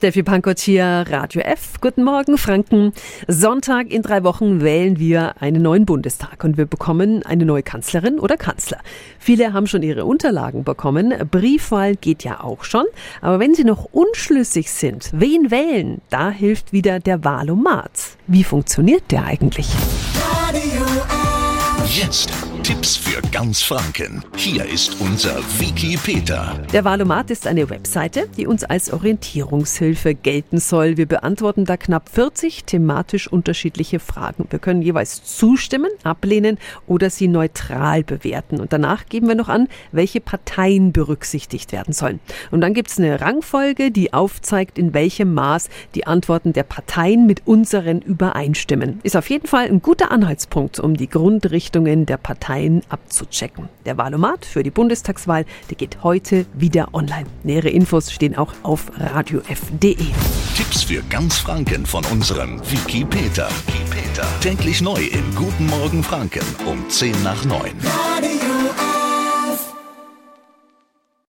Steffi Pankot hier, Radio F. Guten Morgen, Franken. Sonntag in drei Wochen wählen wir einen neuen Bundestag und wir bekommen eine neue Kanzlerin oder Kanzler. Viele haben schon ihre Unterlagen bekommen. Briefwahl geht ja auch schon. Aber wenn Sie noch unschlüssig sind, wen wählen, da hilft wieder der Wahlomat. Wie funktioniert der eigentlich? Radio F. Jetzt Tipps für ganz Franken. Hier ist unser Wiki Peter. Der Wahlomat ist eine Webseite, die uns als Orientierungshilfe gelten soll. Wir beantworten da knapp 40 thematisch unterschiedliche Fragen. Wir können jeweils zustimmen, ablehnen oder sie neutral bewerten. Und danach geben wir noch an, welche Parteien berücksichtigt werden sollen. Und dann gibt es eine Rangfolge, die aufzeigt, in welchem Maß die Antworten der Parteien mit unseren übereinstimmen. Ist auf jeden Fall ein guter Anhaltspunkt, um die Grundrichtungen der Parteien Parteien abzuchecken. Der Wahlomat für die Bundestagswahl, der geht heute wieder online. Nähere Infos stehen auch auf radiof.de. Tipps für ganz Franken von unserem Wiki Peter. Täglich neu in Guten Morgen Franken um 10 nach 9.